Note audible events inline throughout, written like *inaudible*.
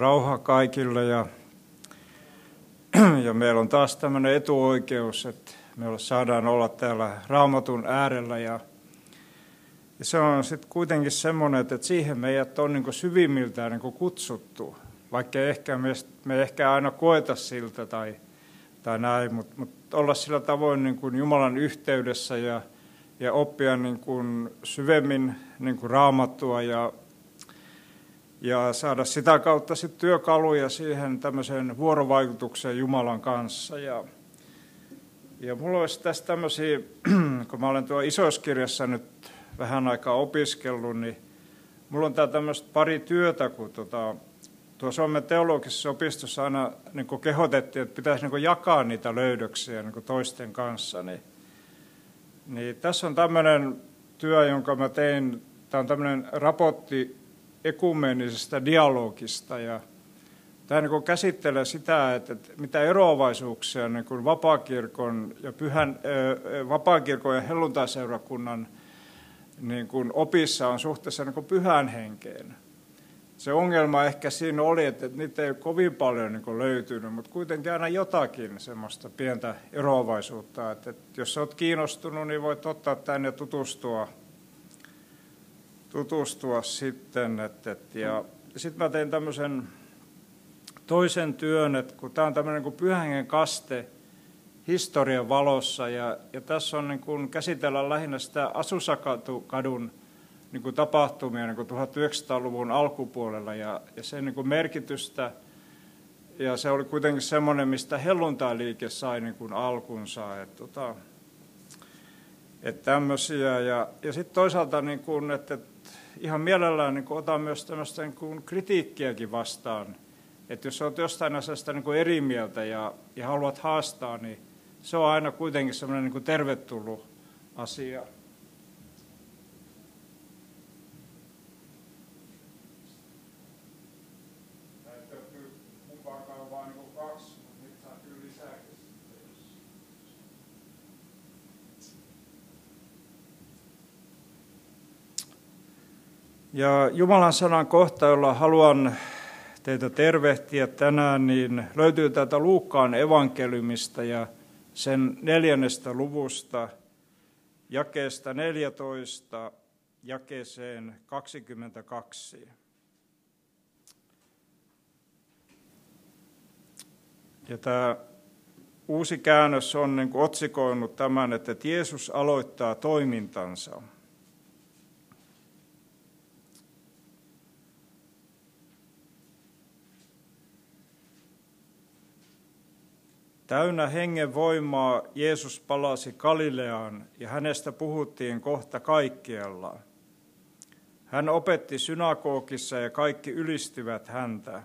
Rauha kaikille ja, ja meillä on taas tämmöinen etuoikeus, että me saadaan olla täällä raamatun äärellä ja, ja se on sitten kuitenkin semmoinen, että siihen meidät on niin syvimmiltään niin kutsuttu, vaikka ehkä me, me ehkä aina koeta siltä tai, tai näin, mutta mut olla sillä tavoin niin kuin Jumalan yhteydessä ja, ja oppia niin kuin syvemmin niin kuin raamattua ja ja saada sitä kautta sitten työkaluja siihen tämmöiseen vuorovaikutukseen Jumalan kanssa. Ja, ja mulla olisi tässä tämmöisiä, *clears throat* kun mä olen tuo isoiskirjassa nyt vähän aikaa opiskellut, niin mulla on tämmöistä pari työtä, kun tota, tuo Suomen teologisessa opistossa aina niin kehotettiin, että pitäisi niin jakaa niitä löydöksiä niin toisten kanssa. Niin, niin tässä on tämmöinen työ, jonka mä tein, tämä on tämmöinen raportti ekumenisesta dialogista. Ja tämä niin käsittelee sitä, että, mitä eroavaisuuksia niin kuin vapaakirkon ja pyhän, vapaakirkon ja helluntaiseurakunnan niin kuin opissa on suhteessa niin kuin pyhän henkeen. Se ongelma ehkä siinä oli, että niitä ei kovin paljon niin löytynyt, mutta kuitenkin aina jotakin semmoista pientä eroavaisuutta. Että, että jos olet kiinnostunut, niin voit ottaa tänne ja tutustua tutustua sitten. Et, et, ja sitten mä tein tämmöisen toisen työn, että kun tämä on tämmöinen kuin pyhängen kaste historian valossa, ja, ja tässä on niin kuin käsitellä lähinnä sitä Asusakadun niin kuin tapahtumia niin kuin 1900-luvun alkupuolella ja, ja sen niin kuin merkitystä. Ja se oli kuitenkin semmoinen, mistä helluntailiike sai niin kuin alkunsa. Että, tota, että tämmöisiä. Ja, ja sitten toisaalta, niin kuin, että, että ihan mielellään niin otan myös tämmöistä niin kritiikkiäkin vastaan. Että jos olet jostain asiasta niin eri mieltä ja, ja haluat haastaa, niin se on aina kuitenkin semmoinen niin tervetullut asia. Ja Jumalan sanan kohta, jolla haluan teitä tervehtiä tänään, niin löytyy täältä Luukkaan evankeliumista ja sen neljännestä luvusta, jakeesta 14, jakeeseen 22. Ja tämä uusi käännös on niin otsikoinut tämän, että Jeesus aloittaa toimintansa. Täynnä hengen voimaa Jeesus palasi Galileaan ja hänestä puhuttiin kohta kaikkialla. Hän opetti synagogissa ja kaikki ylistivät häntä.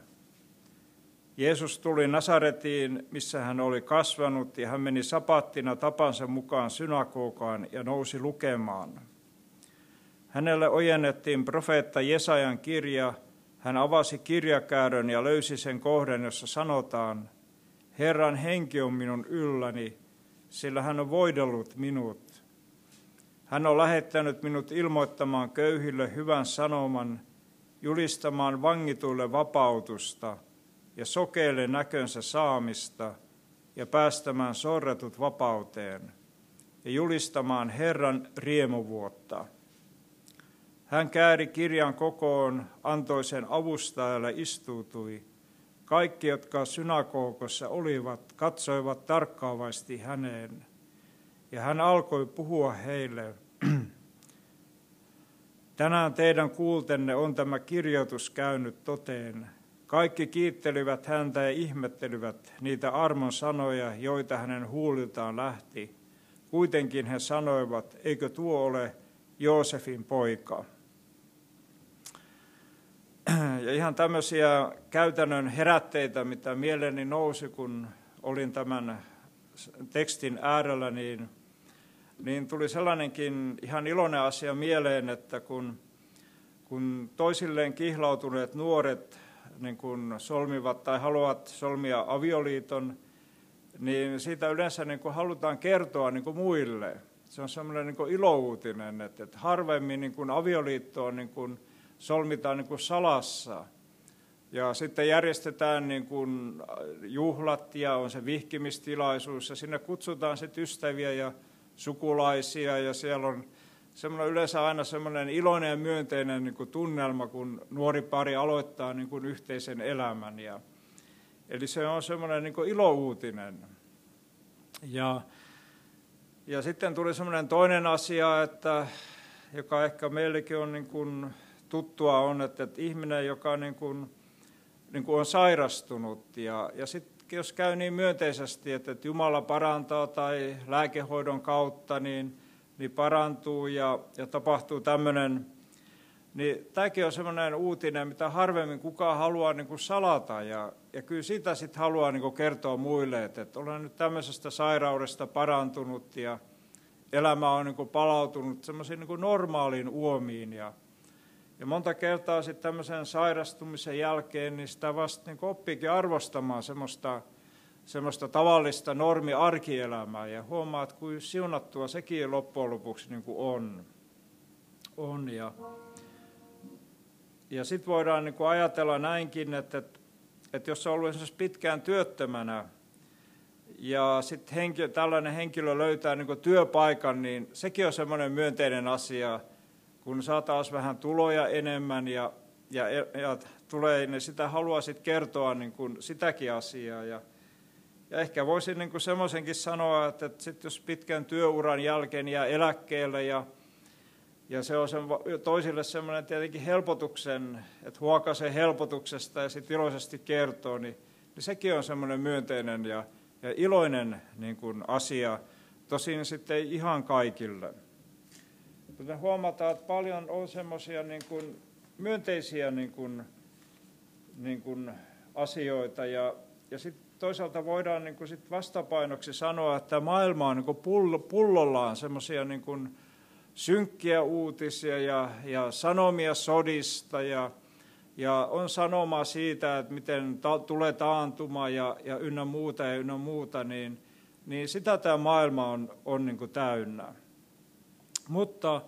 Jeesus tuli Nasaretiin, missä hän oli kasvanut, ja hän meni sapattina tapansa mukaan synagogaan ja nousi lukemaan. Hänelle ojennettiin profeetta Jesajan kirja. Hän avasi kirjakäärön ja löysi sen kohden, jossa sanotaan – Herran henki on minun ylläni, sillä hän on voidellut minut. Hän on lähettänyt minut ilmoittamaan köyhille hyvän sanoman, julistamaan vangituille vapautusta ja sokeille näkönsä saamista ja päästämään sorretut vapauteen ja julistamaan Herran riemuvuotta. Hän kääri kirjan kokoon, antoi sen avustajalle, istuutui – kaikki, jotka synagogossa olivat, katsoivat tarkkaavasti häneen. Ja hän alkoi puhua heille. Tänään teidän kuultenne on tämä kirjoitus käynyt toteen. Kaikki kiittelivät häntä ja ihmettelivät niitä armon sanoja, joita hänen huuliltaan lähti. Kuitenkin he sanoivat, eikö tuo ole Joosefin poika. Ja ihan tämmöisiä käytännön herätteitä, mitä mieleeni nousi, kun olin tämän tekstin äärellä, niin, niin tuli sellainenkin ihan iloinen asia mieleen, että kun, kun toisilleen kihlautuneet nuoret niin kun solmivat tai haluavat solmia avioliiton, niin siitä yleensä niin kun halutaan kertoa niin kun muille. Se on semmoinen niin ilouutinen, että, että harvemmin niin kun avioliitto on niin kun solmitaan niin kuin salassa. Ja sitten järjestetään niin kuin juhlat ja on se vihkimistilaisuus ja sinne kutsutaan sitten ystäviä ja sukulaisia ja siellä on semmoinen yleensä aina semmoinen iloinen ja myönteinen niin kuin tunnelma, kun nuori pari aloittaa niin kuin yhteisen elämän. Ja, eli se on semmoinen niin kuin ilouutinen. Ja, ja sitten tuli semmoinen toinen asia, että, joka ehkä meillekin on niin kuin tuttua on, että, että ihminen, joka niin kuin, niin kuin on sairastunut ja, ja sitten jos käy niin myönteisesti, että, että Jumala parantaa tai lääkehoidon kautta, niin, niin parantuu ja, ja tapahtuu tämmöinen, niin tämäkin on semmoinen uutinen, mitä harvemmin kukaan haluaa niin kuin salata. Ja, ja kyllä sitä sitten haluaa niin kuin kertoa muille, että, että olen nyt tämmöisestä sairaudesta parantunut ja elämä on niin kuin palautunut semmoisiin niin normaaliin uomiin. Ja, ja monta kertaa sitten tämmöisen sairastumisen jälkeen, niin sitä vasta niin oppiikin arvostamaan semmoista, semmoista tavallista normi-arkielämää ja huomaa, että kuin siunattua sekin loppujen lopuksi niin kuin on. on. Ja, ja sitten voidaan niin kuin ajatella näinkin, että, että, että jos on ollut esimerkiksi pitkään työttömänä ja sitten henkilö, tällainen henkilö löytää niin työpaikan, niin sekin on semmoinen myönteinen asia – kun saa taas vähän tuloja enemmän ja, ja, ja tulee, niin sitä haluaa sit kertoa niin kuin sitäkin asiaa. Ja, ja ehkä voisin niin semmoisenkin sanoa, että, että sit jos pitkän työuran jälkeen jää eläkkeelle ja, ja se on sen, toisille semmoinen tietenkin helpotuksen, että huokasee helpotuksesta ja sitten iloisesti kertoo, niin, niin sekin on semmoinen myönteinen ja, ja iloinen niin kuin asia, tosin sitten ei ihan kaikille. Mutta me huomataan, että paljon on semmoisia niin myönteisiä niin kuin, niin kuin asioita ja, ja sitten toisaalta voidaan niin kuin sit vastapainoksi sanoa, että maailma on niin kuin pull, pullollaan semmoisia niin synkkiä uutisia ja, ja sanomia sodista ja, ja on sanomaa siitä, että miten ta, tulee taantuma ja, ja ynnä muuta ja ynnä muuta, niin, niin sitä tämä maailma on, on niin kuin täynnä. Mutta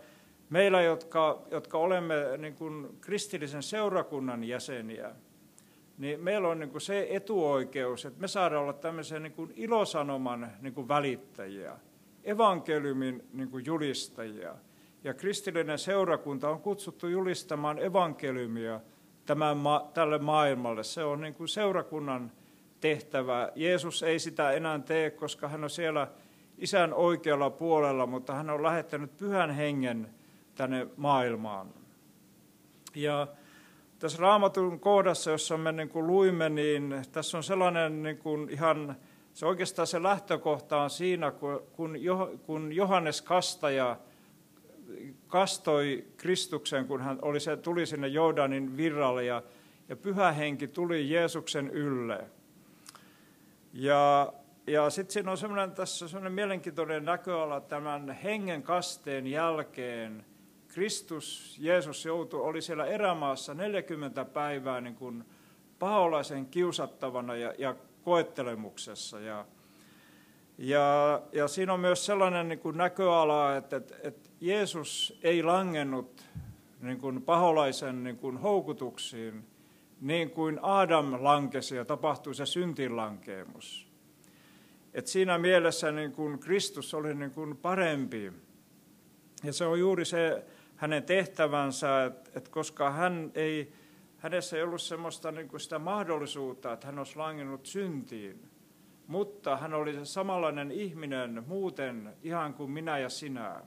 meillä, jotka, jotka olemme niin kuin kristillisen seurakunnan jäseniä, niin meillä on niin kuin se etuoikeus, että me saadaan olla tämmöisen niin kuin ilosanoman niin kuin välittäjiä, evankeliumin niin kuin julistajia. Ja kristillinen seurakunta on kutsuttu julistamaan evankeliumia tämän ma- tälle maailmalle. Se on niin kuin seurakunnan tehtävä. Jeesus ei sitä enää tee, koska hän on siellä isän oikealla puolella, mutta hän on lähettänyt pyhän hengen tänne maailmaan. Ja tässä raamatun kohdassa, jossa me niin kuin luimme, niin tässä on sellainen niin kuin ihan, se oikeastaan se lähtökohta on siinä, kun Johannes Kastaja kastoi Kristuksen, kun hän oli se, tuli sinne Jordanin virralle ja, ja pyhä henki tuli Jeesuksen ylle. Ja ja sitten siinä on semmoinen, tässä semmoinen mielenkiintoinen näköala tämän hengen kasteen jälkeen. Kristus, Jeesus joutui, oli siellä erämaassa 40 päivää niin kuin paholaisen kiusattavana ja, ja koettelemuksessa. Ja, ja, ja siinä on myös sellainen niin kuin näköala, että, että, että Jeesus ei langennut niin kuin paholaisen niin kuin houkutuksiin, niin kuin Adam lankesi ja tapahtui se syntinlankeemus. Et siinä mielessä niin kuin Kristus oli niin kuin parempi. Ja se on juuri se hänen tehtävänsä, että, että koska hän ei, hänessä ei ollut semmoista niin kuin sitä mahdollisuutta, että hän olisi langennut syntiin, mutta hän oli samanlainen ihminen muuten ihan kuin minä ja sinä.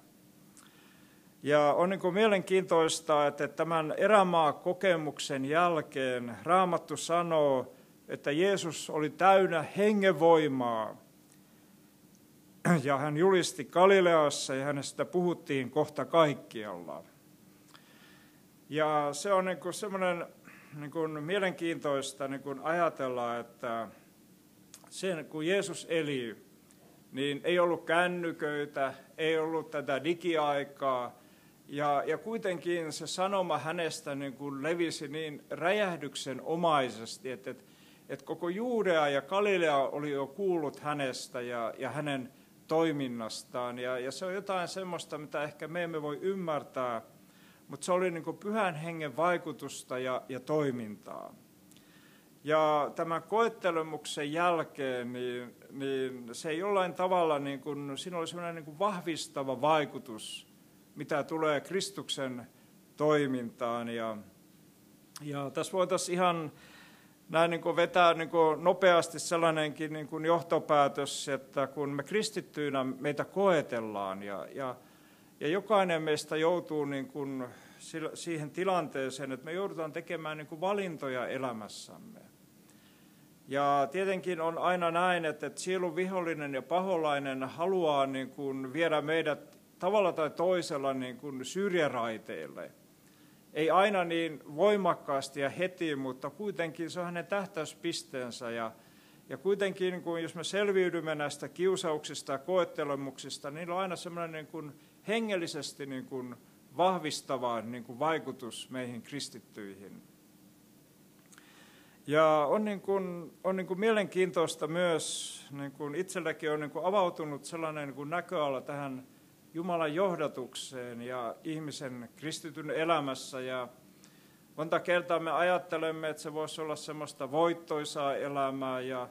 Ja on niin kuin mielenkiintoista, että tämän erämaa-kokemuksen jälkeen Raamattu sanoo, että Jeesus oli täynnä hengenvoimaa *clears throat* ja hän julisti Galileassa ja hänestä puhuttiin kohta kaikkialla. Ja se on niin semmoinen niin kuin mielenkiintoista niin kuin ajatella, että sen, kun Jeesus eli, niin ei ollut kännyköitä, ei ollut tätä digiaikaa, ja, ja kuitenkin se sanoma hänestä niin kuin levisi niin räjähdyksen omaisesti, että, että, että koko Juudea ja Galilea oli jo kuullut hänestä ja, ja hänen toiminnastaan. Ja, ja se on jotain semmoista, mitä ehkä me emme voi ymmärtää, mutta se oli niin kuin pyhän hengen vaikutusta ja, ja toimintaa. Ja tämän koettelemuksen jälkeen, niin, niin se jollain tavalla, niin kuin, siinä oli sellainen niin kuin vahvistava vaikutus, mitä tulee Kristuksen toimintaan. Ja, ja tässä voitaisiin ihan näin niin kuin vetää niin kuin nopeasti sellainenkin niin kuin johtopäätös, että kun me kristittyinä meitä koetellaan ja, ja, ja jokainen meistä joutuu niin kuin siihen tilanteeseen, että me joudutaan tekemään niin kuin valintoja elämässämme. Ja tietenkin on aina näin, että, että sielun vihollinen ja paholainen haluaa niin kuin viedä meidät tavalla tai toisella niin kuin syrjäraiteille. Ei aina niin voimakkaasti ja heti, mutta kuitenkin se on hänen tähtäyspisteensä. Ja, ja kuitenkin, kun jos me selviydymme näistä kiusauksista ja koettelemuksista, niin on aina semmoinen niin kuin hengellisesti niin kuin vahvistava niin kuin vaikutus meihin kristittyihin. Ja on, niin kuin, on niin kuin mielenkiintoista myös, niin kuin itselläkin on niin kuin avautunut sellainen niin kuin näköala tähän Jumalan johdatukseen ja ihmisen kristityn elämässä. Ja monta kertaa me ajattelemme, että se voisi olla semmoista voittoisaa elämää ja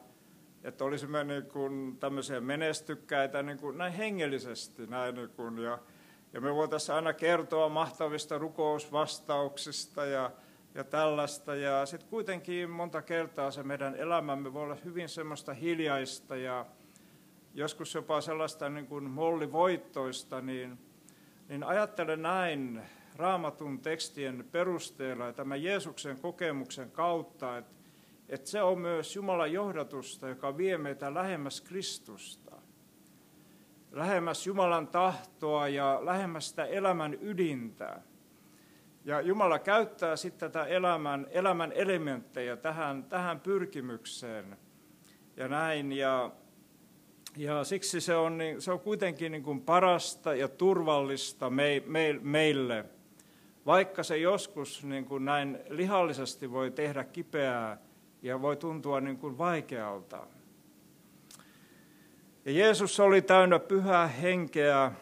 että olisimme niin kuin tämmöisiä menestykkäitä niin kuin näin hengellisesti. Näin niin kuin, ja, ja me voitaisiin aina kertoa mahtavista rukousvastauksista ja, ja tällaista. Ja sitten kuitenkin monta kertaa se meidän elämämme voi olla hyvin semmoista hiljaista ja joskus jopa sellaista niin kuin mollivoittoista, niin, niin ajattelen näin raamatun tekstien perusteella ja tämän Jeesuksen kokemuksen kautta, että, että se on myös Jumalan johdatusta, joka vie meitä lähemmäs Kristusta, lähemmäs Jumalan tahtoa ja lähemmäs sitä elämän ydintä. Ja Jumala käyttää sitten tätä elämän, elämän elementtejä tähän, tähän pyrkimykseen ja näin. Ja, ja siksi se on, niin, se on kuitenkin niin kuin parasta ja turvallista me, me, meille, vaikka se joskus niin kuin näin lihallisesti voi tehdä kipeää ja voi tuntua niin kuin vaikealta. Ja Jeesus oli täynnä pyhää henkeä,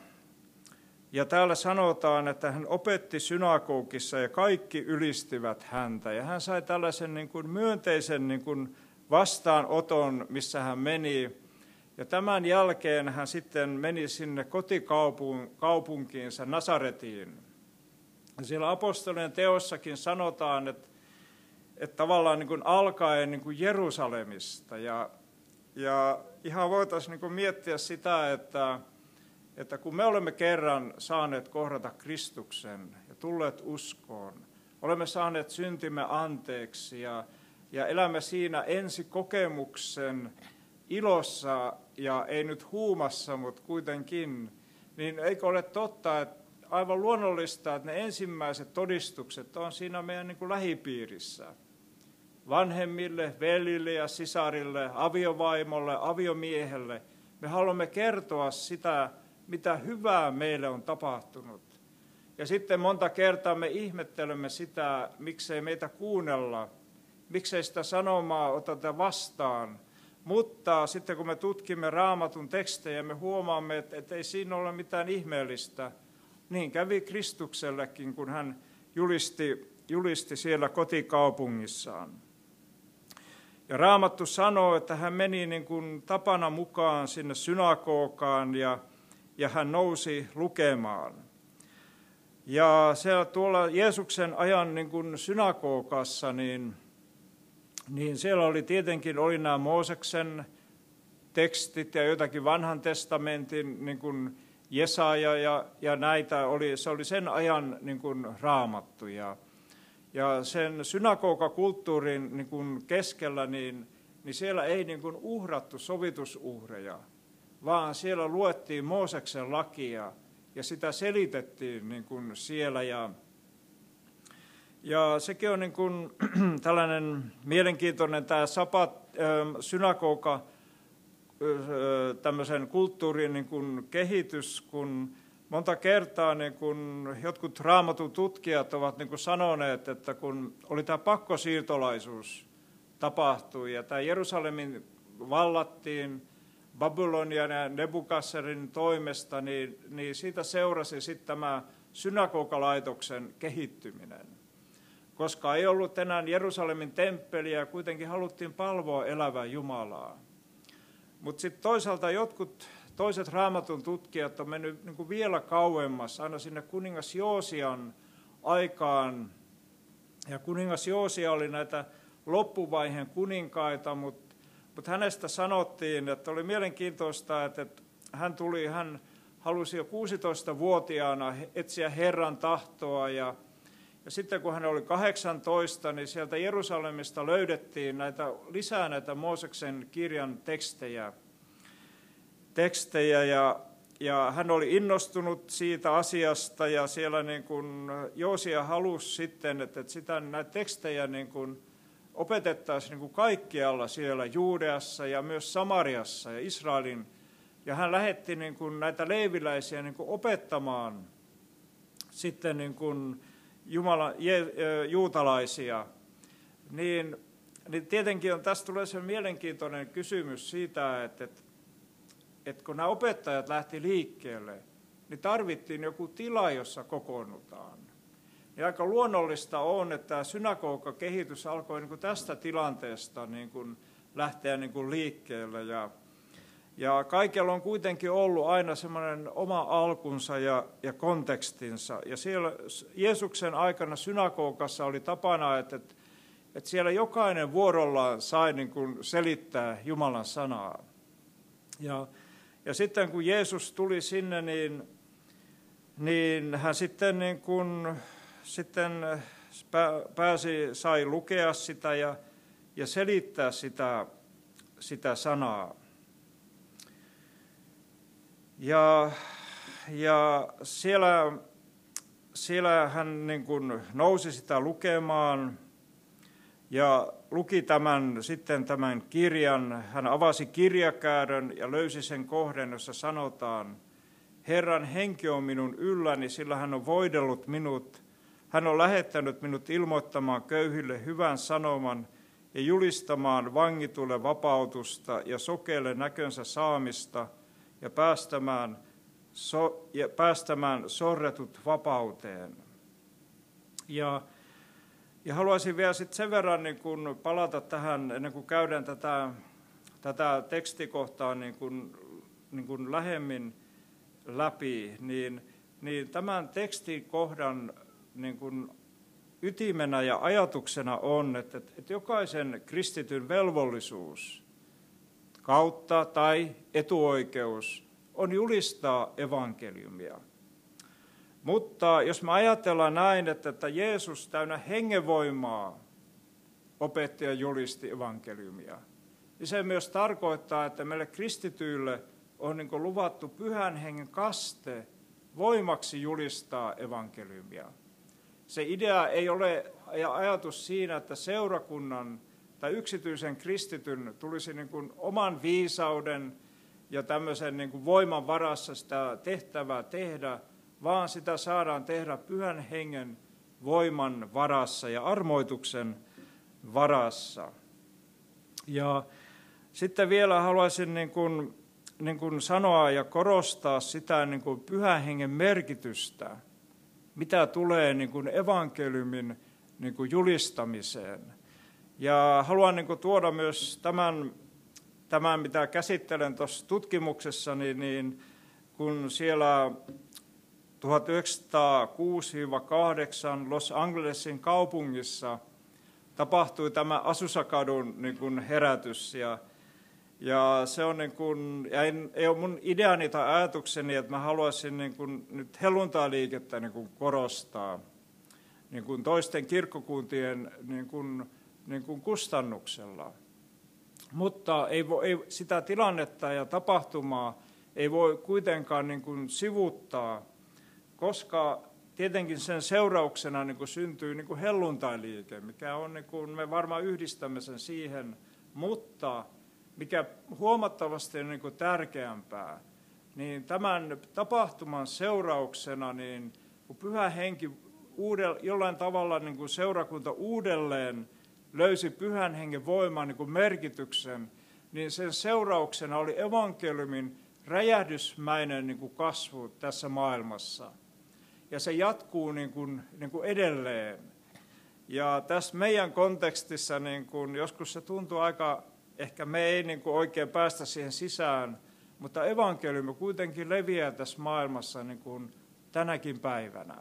ja täällä sanotaan, että hän opetti synagogissa ja kaikki ylistivät häntä. Ja hän sai tällaisen niin kuin myönteisen niin kuin vastaanoton, missä hän meni ja tämän jälkeen hän sitten meni sinne kotikaupunkiinsa Nasaretiin. Ja siellä apostolien teossakin sanotaan, että, että tavallaan niin kuin alkaen niin kuin Jerusalemista. Ja, ja ihan voitaisiin niin kuin miettiä sitä, että, että kun me olemme kerran saaneet kohdata Kristuksen ja tulleet uskoon, olemme saaneet syntimme anteeksi ja, ja elämme siinä ensikokemuksen ilossa ja ei nyt huumassa, mutta kuitenkin, niin eikö ole totta, että aivan luonnollista, että ne ensimmäiset todistukset on siinä meidän niin kuin lähipiirissä. Vanhemmille, velille ja sisarille, aviovaimolle, aviomiehelle. Me haluamme kertoa sitä, mitä hyvää meille on tapahtunut. Ja sitten monta kertaa me ihmettelemme sitä, miksei meitä kuunnella, miksei sitä sanomaa oteta vastaan – mutta sitten kun me tutkimme raamatun tekstejä, me huomaamme, että, että ei siinä ole mitään ihmeellistä. Niin kävi Kristuksellekin, kun hän julisti, julisti siellä kotikaupungissaan. Ja Raamattu sanoo, että hän meni niin kuin tapana mukaan sinne synagogaan ja, ja hän nousi lukemaan. Ja siellä tuolla Jeesuksen ajan niin kuin synagogassa, niin niin siellä oli tietenkin oli nämä Mooseksen tekstit ja jotakin vanhan testamentin niin kuin Jesaja ja, ja näitä, oli, se oli sen ajan niin kuin raamattu. Ja, ja sen synagogakulttuurin niin kuin keskellä, niin, niin siellä ei niin kuin uhrattu sovitusuhreja, vaan siellä luettiin Mooseksen lakia ja sitä selitettiin niin kuin siellä. Ja, Ja sekin on niin kuin, *clears throat* tällainen mielenkiintoinen tämä sapat, synagoga, tämmöisen kulttuurin niin kuin kehitys, kun monta kertaa niin kun jotkut raamatun tutkijat ovat niin kuin sanoneet, että kun oli tämä pakkosiirtolaisuus tapahtui ja tämä Jerusalemin vallattiin Babylonian ja Nebukasserin toimesta, niin, niin siitä seurasi sitten tämä synagogalaitoksen kehittyminen. Koska ei ollut enää Jerusalemin temppeliä, kuitenkin haluttiin palvoa elävää Jumalaa. Mutta sitten toisaalta jotkut toiset raamatun tutkijat on mennyt niin kuin vielä kauemmas, aina sinne kuningas Joosian aikaan. Ja kuningas Joosia oli näitä loppuvaiheen kuninkaita, mutta, mutta hänestä sanottiin, että oli mielenkiintoista, että, että hän tuli, hän halusi jo 16-vuotiaana etsiä Herran tahtoa ja, ja sitten kun hän oli 18, niin sieltä Jerusalemista löydettiin näitä, lisää näitä Mooseksen kirjan tekstejä, tekstejä ja, ja hän oli innostunut siitä asiasta ja siellä niin kuin Joosia halusi sitten, että, sitä, näitä tekstejä niin kuin opetettaisiin niin kuin kaikkialla siellä Juudeassa ja myös Samariassa ja Israelin. Ja hän lähetti niin kuin näitä leiviläisiä niin kuin opettamaan sitten niin kuin Jumala, je, juutalaisia. Niin, niin tietenkin on, tästä tulee se mielenkiintoinen kysymys siitä, että, että että kun nämä opettajat lähti liikkeelle, niin tarvittiin joku tila, jossa kokoonnutaan. Ja aika luonnollista on, että tämä synagoga-kehitys alkoi niin kuin tästä tilanteesta niin kuin lähteä niin kuin liikkeelle. Ja, ja kaikella on kuitenkin ollut aina semmoinen oma alkunsa ja, ja kontekstinsa. Ja siellä Jeesuksen aikana synagogassa oli tapana, että, että, siellä jokainen vuorollaan sai niin kuin selittää Jumalan sanaa. Ja ja sitten kun Jeesus tuli sinne, niin, niin hän sitten, niin kun, sitten pääsi, sai lukea sitä ja, ja selittää sitä, sitä sanaa. Ja, ja siellä, siellä hän niin kuin nousi sitä lukemaan ja luki tämän, sitten tämän kirjan. Hän avasi kirjakäärön ja löysi sen kohden, jossa sanotaan, Herran henki on minun ylläni, sillä hän on voidellut minut. Hän on lähettänyt minut ilmoittamaan köyhille hyvän sanoman ja julistamaan vangitulle vapautusta ja sokeille näkönsä saamista ja päästämään, so, ja päästämään sorretut vapauteen. Ja ja haluaisin vielä sit sen verran niin kun palata tähän, ennen kuin käydään tätä, tätä tekstikohtaa niin kun, niin kun lähemmin läpi, niin, niin tämän tekstikohdan niin kun ytimenä ja ajatuksena on, että, että jokaisen kristityn velvollisuus kautta tai etuoikeus on julistaa evankeliumia. Mutta jos me ajatellaan näin, että, että Jeesus täynnä hengenvoimaa opetti ja julisti evankeliumia, niin se myös tarkoittaa, että meille kristityille on niin luvattu pyhän hengen kaste voimaksi julistaa evankeliumia. Se idea ei ole ja ajatus siinä, että seurakunnan tai yksityisen kristityn tulisi niin kuin oman viisauden ja tämmöisen niin kuin voiman varassa sitä tehtävää tehdä, vaan sitä saadaan tehdä pyhän hengen voiman varassa ja armoituksen varassa. Ja sitten vielä haluaisin niin kuin, niin kuin sanoa ja korostaa sitä niin kuin pyhän hengen merkitystä, mitä tulee niin kuin evankeliumin niin kuin julistamiseen. Ja haluan niin kuin tuoda myös tämän, tämän, mitä käsittelen tuossa tutkimuksessa, niin, niin kun siellä 1906-8 Los Angelesin kaupungissa tapahtui tämä Asusakadun niin kuin herätys. Ja, ja se on niin kuin, ja ei, ei ole mun ideani tai ajatukseni, että mä haluaisin niin kuin nyt helluntaliikettä niin kuin korostaa niin kuin toisten kirkkokuntien niin kuin, niin kuin kustannuksella. Mutta ei, voi, ei, sitä tilannetta ja tapahtumaa ei voi kuitenkaan niin kuin sivuttaa koska tietenkin sen seurauksena niin kuin syntyy niin kuin helluntailiike, mikä on, niin kuin, me varmaan yhdistämme sen siihen, mutta mikä huomattavasti on niin kuin tärkeämpää, niin tämän tapahtuman seurauksena, niin kun pyhä henki uudel, jollain tavalla niin kuin seurakunta uudelleen löysi pyhän hengen voiman niin kuin merkityksen, niin sen seurauksena oli evankeliumin räjähdysmäinen niin kuin kasvu tässä maailmassa. Ja se jatkuu niin kuin, niin kuin edelleen. Ja tässä meidän kontekstissa niin kuin, joskus se tuntuu aika, ehkä me ei niin kuin oikein päästä siihen sisään, mutta evankeliumi kuitenkin leviää tässä maailmassa niin kuin tänäkin päivänä.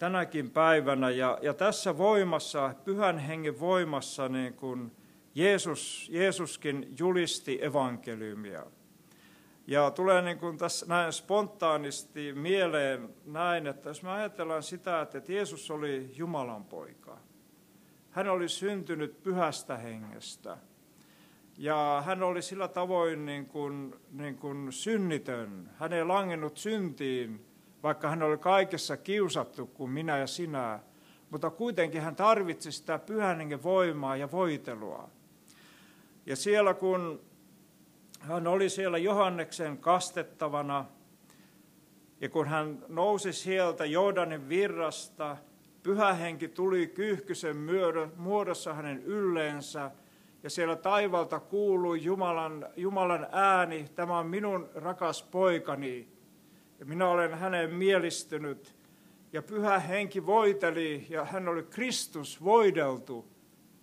Tänäkin päivänä. Ja, ja tässä voimassa, pyhän hengen voimassa, niin kuin Jeesus, Jeesuskin julisti evankeliumia. Ja tulee niin kuin tässä näin spontaanisti mieleen näin, että jos me ajatellaan sitä, että Jeesus oli Jumalan poika. Hän oli syntynyt pyhästä hengestä. Ja hän oli sillä tavoin niin kuin, niin kuin synnitön. Hän ei langennut syntiin, vaikka hän oli kaikessa kiusattu kuin minä ja sinä. Mutta kuitenkin hän tarvitsi sitä pyhän voimaa ja voitelua. Ja siellä kun hän oli siellä Johanneksen kastettavana, ja kun hän nousi sieltä Jordanin virrasta, pyhä henki tuli kyyhkysen muodossa hänen ylleensä, ja siellä taivalta kuului Jumalan, Jumalan ääni, tämä on minun rakas poikani, ja minä olen hänen mielistynyt. Ja pyhä henki voiteli, ja hän oli Kristus voideltu,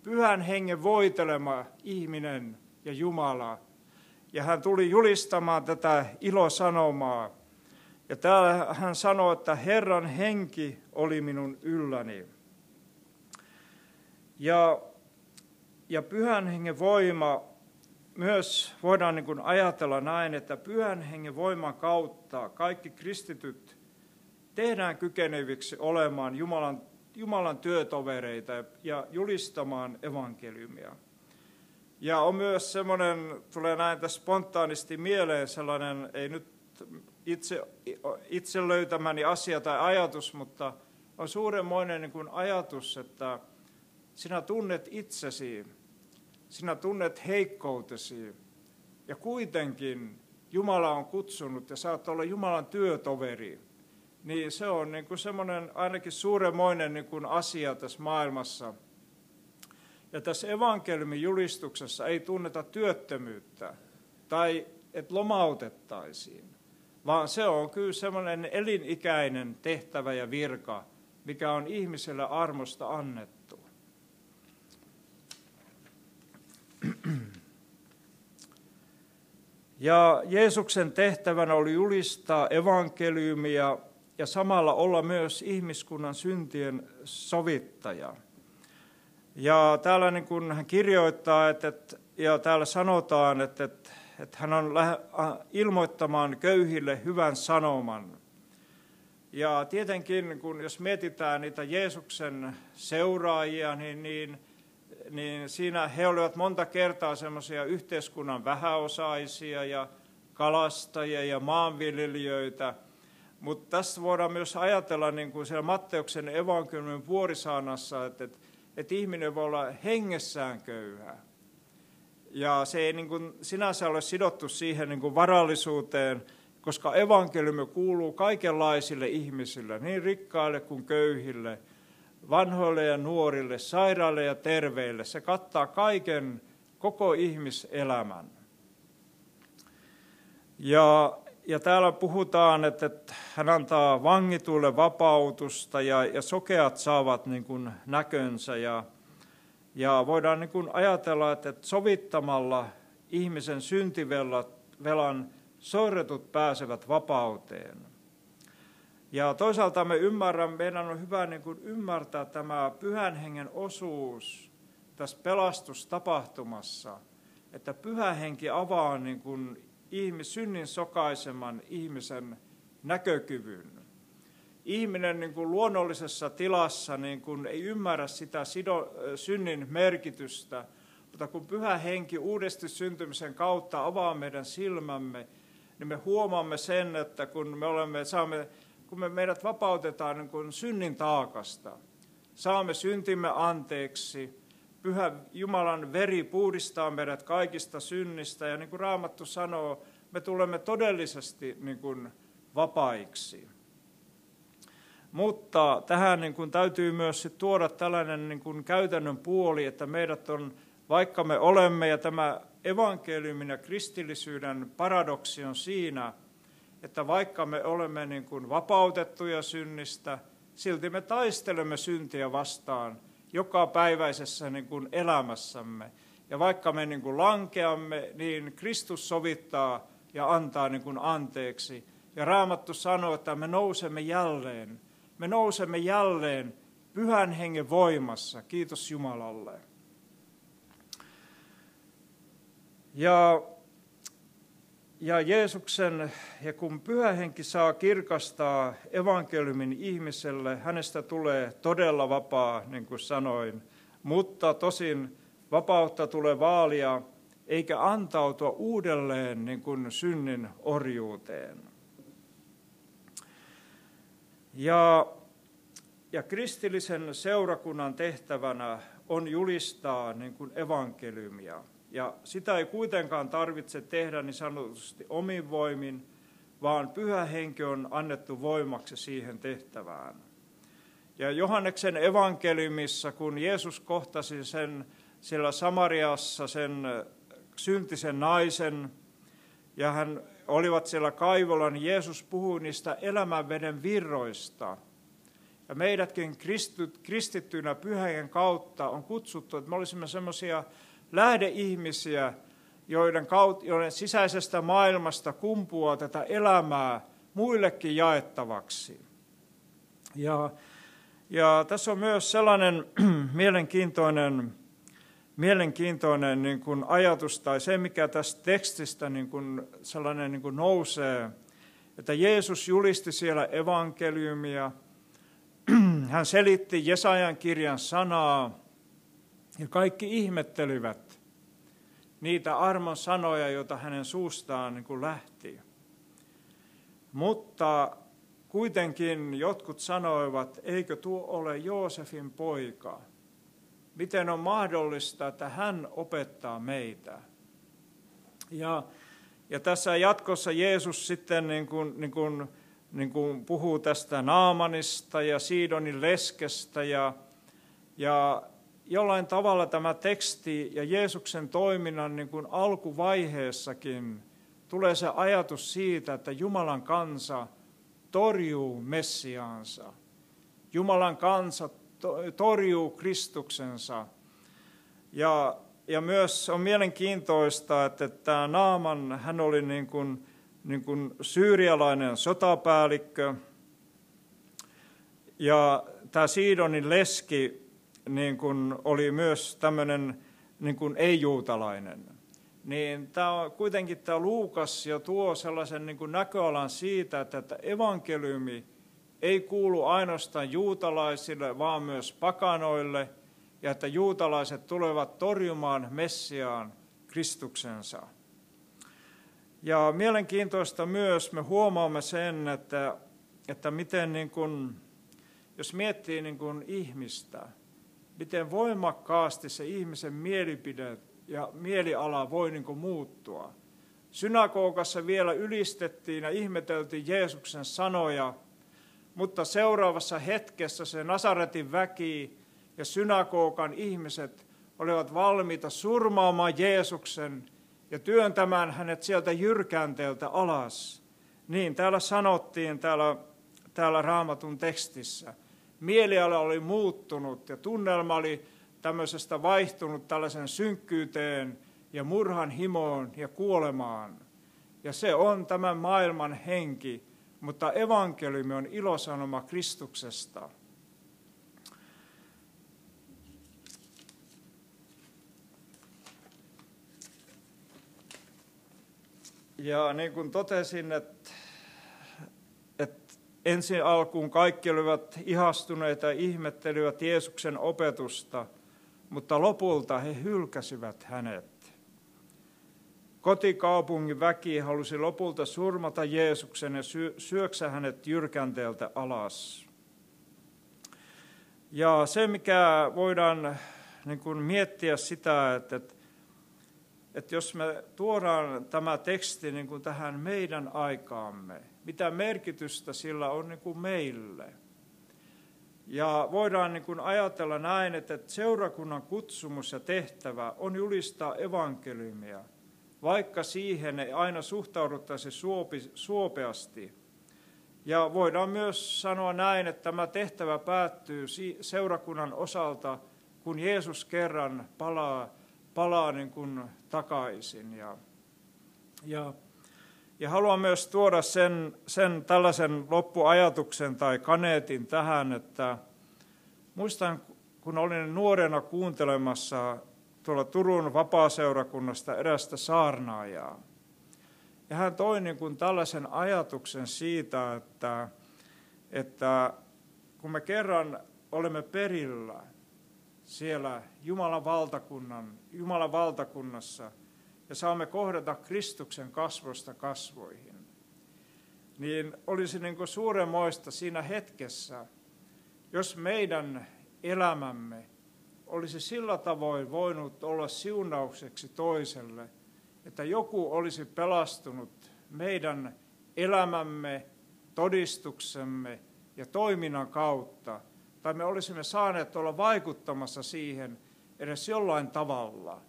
pyhän hengen voitelema ihminen ja Jumala. Ja hän tuli julistamaan tätä ilosanomaa. Ja täällä hän sanoi, että Herran henki oli minun ylläni. Ja, ja pyhän hengen voima, myös voidaan niin kuin ajatella näin, että pyhän hengen voiman kautta kaikki kristityt tehdään kykeneviksi olemaan Jumalan Jumalan työtovereita ja julistamaan evankeliumia. Ja on myös semmoinen, tulee näin tässä spontaanisti mieleen sellainen, ei nyt itse, itse löytämäni asia tai ajatus, mutta on suuremmoinen niin kuin ajatus, että sinä tunnet itsesi, sinä tunnet heikkoutesi ja kuitenkin Jumala on kutsunut ja saat olla Jumalan työtoveri niin se on niin kuin semmoinen ainakin suuremoinen niin kuin asia tässä maailmassa. Ja tässä evankeliumin julistuksessa ei tunneta työttömyyttä tai että lomautettaisiin, vaan se on kyllä semmoinen elinikäinen tehtävä ja virka, mikä on ihmiselle armosta annettu. Ja Jeesuksen tehtävänä oli julistaa evankeliumia ja samalla olla myös ihmiskunnan syntien sovittaja. Ja täällä niin kuin hän kirjoittaa, että, ja täällä sanotaan, että, että, että hän on ilmoittamaan köyhille hyvän sanoman. Ja tietenkin, kun jos mietitään niitä Jeesuksen seuraajia, niin, niin, niin siinä he olivat monta kertaa semmoisia yhteiskunnan vähäosaisia ja kalastajia ja maanviljelijöitä – mutta tässä voidaan myös ajatella niin kuin siellä Matteuksen evankeliumin vuorisaanassa, että, että, että ihminen voi olla hengessään köyhä. Ja se ei niin kuin sinänsä ole sidottu siihen niin kuin varallisuuteen, koska evankeliumi kuuluu kaikenlaisille ihmisille, niin rikkaille kuin köyhille, vanhoille ja nuorille, sairaille ja terveille. Se kattaa kaiken, koko ihmiselämän. Ja ja täällä puhutaan, että, hän antaa vangituille vapautusta ja, ja sokeat saavat niin kuin näkönsä. Ja, ja voidaan niin kuin ajatella, että sovittamalla ihmisen syntivelan sorretut pääsevät vapauteen. Ja toisaalta me ymmärrämme, meidän on hyvä niin kuin ymmärtää tämä pyhän hengen osuus tässä pelastustapahtumassa, että pyhä henki avaa niin kuin ihmis, synnin sokaiseman ihmisen näkökyvyn. Ihminen niin kuin luonnollisessa tilassa niin kuin ei ymmärrä sitä sido, synnin merkitystä, mutta kun pyhä henki uudesti syntymisen kautta avaa meidän silmämme, niin me huomaamme sen, että kun me olemme, saamme kun me meidät vapautetaan niin kuin synnin taakasta. Saamme syntimme anteeksi. Pyhä Jumalan veri puhdistaa meidät kaikista synnistä. Ja niin kuin Raamattu sanoo, me tulemme todellisesti niin kuin vapaiksi. Mutta tähän niin kuin täytyy myös sit tuoda tällainen niin kuin käytännön puoli, että meidät on, vaikka me olemme, ja tämä evankeliumin ja kristillisyyden paradoksi on siinä, että vaikka me olemme niin kuin vapautettuja synnistä, silti me taistelemme syntiä vastaan joka päiväisessä niin kuin elämässämme. Ja vaikka me niin kuin lankeamme, niin Kristus sovittaa ja antaa niin kuin anteeksi. Ja Raamattu sanoo, että me nousemme jälleen. Me nousemme jälleen pyhän hengen voimassa. Kiitos Jumalalle. Ja, ja Jeesuksen, ja kun pyhä henki saa kirkastaa evankeliumin ihmiselle, hänestä tulee todella vapaa, niin kuin sanoin. Mutta tosin vapautta tulee vaalia, eikä antautua uudelleen niin kuin synnin orjuuteen. Ja, ja kristillisen seurakunnan tehtävänä on julistaa niin kuin evankeliumia. Ja sitä ei kuitenkaan tarvitse tehdä niin sanotusti omin voimin, vaan pyhä henki on annettu voimaksi siihen tehtävään. Ja Johanneksen evankeliumissa, kun Jeesus kohtasi sen siellä Samariassa sen syntisen naisen, ja hän olivat siellä kaivolla, niin Jeesus puhui niistä elämänveden virroista. Ja meidätkin kristittyinä pyhäjen kautta on kutsuttu, että me olisimme semmoisia lähdeihmisiä, joiden, kautta, joiden sisäisestä maailmasta kumpuaa tätä elämää muillekin jaettavaksi. Ja, ja tässä on myös sellainen *clears throat* mielenkiintoinen mielenkiintoinen niin kuin ajatus tai se, mikä tästä tekstistä niin kuin sellainen niin kuin nousee, että Jeesus julisti siellä evankeliumia, *clears throat* hän selitti Jesajan kirjan sanaa ja kaikki ihmettelivät niitä armon sanoja, joita hänen suustaan niin kuin lähti. Mutta kuitenkin jotkut sanoivat, eikö tuo ole Joosefin poika? miten on mahdollista, että hän opettaa meitä. Ja, ja tässä jatkossa Jeesus sitten niin kuin, niin kuin, niin kuin puhuu tästä Naamanista ja Siidonin leskestä ja, ja jollain tavalla tämä teksti ja Jeesuksen toiminnan niin kuin alkuvaiheessakin tulee se ajatus siitä, että Jumalan kansa torjuu Messiaansa. Jumalan kansa torjuu Kristuksensa. Ja, ja myös on mielenkiintoista, että tämä Naaman, hän oli niin kuin, niin kuin syyrialainen sotapäällikkö. Ja tämä Siidonin leski niin kuin oli myös tämmöinen niin kuin ei-juutalainen. Niin tämä kuitenkin tämä Luukas jo tuo sellaisen niin kuin näköalan siitä, että, että evankeliumi – ei kuulu ainoastaan juutalaisille, vaan myös pakanoille, ja että juutalaiset tulevat torjumaan Messiaan Kristuksensa. Ja mielenkiintoista myös me huomaamme sen, että, että miten niin kuin, jos miettii niin kuin ihmistä, miten voimakkaasti se ihmisen mielipide ja mieliala voi niin kuin muuttua. Synagogassa vielä ylistettiin ja ihmeteltiin Jeesuksen sanoja, mutta seuraavassa hetkessä se Nasaretin väki ja synagogan ihmiset olivat valmiita surmaamaan Jeesuksen ja työntämään hänet sieltä jyrkänteeltä alas. Niin, täällä sanottiin täällä, täällä raamatun tekstissä. Mieliala oli muuttunut ja tunnelma oli tämmöisestä vaihtunut tällaisen synkkyyteen ja murhan himoon ja kuolemaan. Ja se on tämän maailman henki, mutta evankeliumi on ilosanoma Kristuksesta. Ja niin kuin totesin, että, ensin alkuun kaikki olivat ihastuneita ja ihmettelivät Jeesuksen opetusta, mutta lopulta he hylkäsivät hänet. Kotikaupungin väki halusi lopulta surmata Jeesuksen ja syöksä hänet jyrkänteeltä alas. Ja se, mikä voidaan niin kuin miettiä sitä, että, että, että jos me tuodaan tämä teksti niin kuin tähän meidän aikaamme, mitä merkitystä sillä on niin kuin meille. Ja voidaan niin kuin ajatella näin, että seurakunnan kutsumus ja tehtävä on julistaa evankeliumia, vaikka siihen ei aina suhtauduttaisi suopeasti. Ja voidaan myös sanoa näin, että tämä tehtävä päättyy seurakunnan osalta, kun Jeesus kerran palaa, palaa niin kuin takaisin. Ja, ja ja haluan myös tuoda sen, sen tällaisen loppuajatuksen tai kaneetin tähän, että muistan, kun olin nuorena kuuntelemassa tuolla Turun vapaaseurakunnasta erästä saarnaajaa. Ja hän toi niin kuin tällaisen ajatuksen siitä, että, että kun me kerran olemme perillä siellä Jumalan, valtakunnan, Jumalan valtakunnassa – ja saamme kohdata Kristuksen kasvosta kasvoihin, niin olisi niin kuin suuremoista siinä hetkessä, jos meidän elämämme olisi sillä tavoin voinut olla siunaukseksi toiselle, että joku olisi pelastunut meidän elämämme, todistuksemme ja toiminnan kautta, tai me olisimme saaneet olla vaikuttamassa siihen edes jollain tavalla –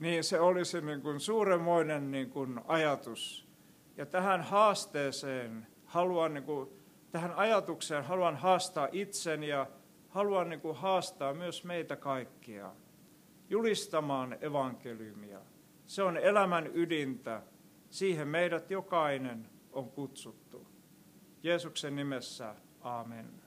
niin se olisi niin kuin suuremmoinen niin kuin ajatus. Ja tähän haasteeseen haluan, niin kuin, tähän ajatukseen haluan haastaa itsen ja haluan niin kuin haastaa myös meitä kaikkia julistamaan evankeliumia. Se on elämän ydintä. Siihen meidät jokainen on kutsuttu. Jeesuksen nimessä, amen.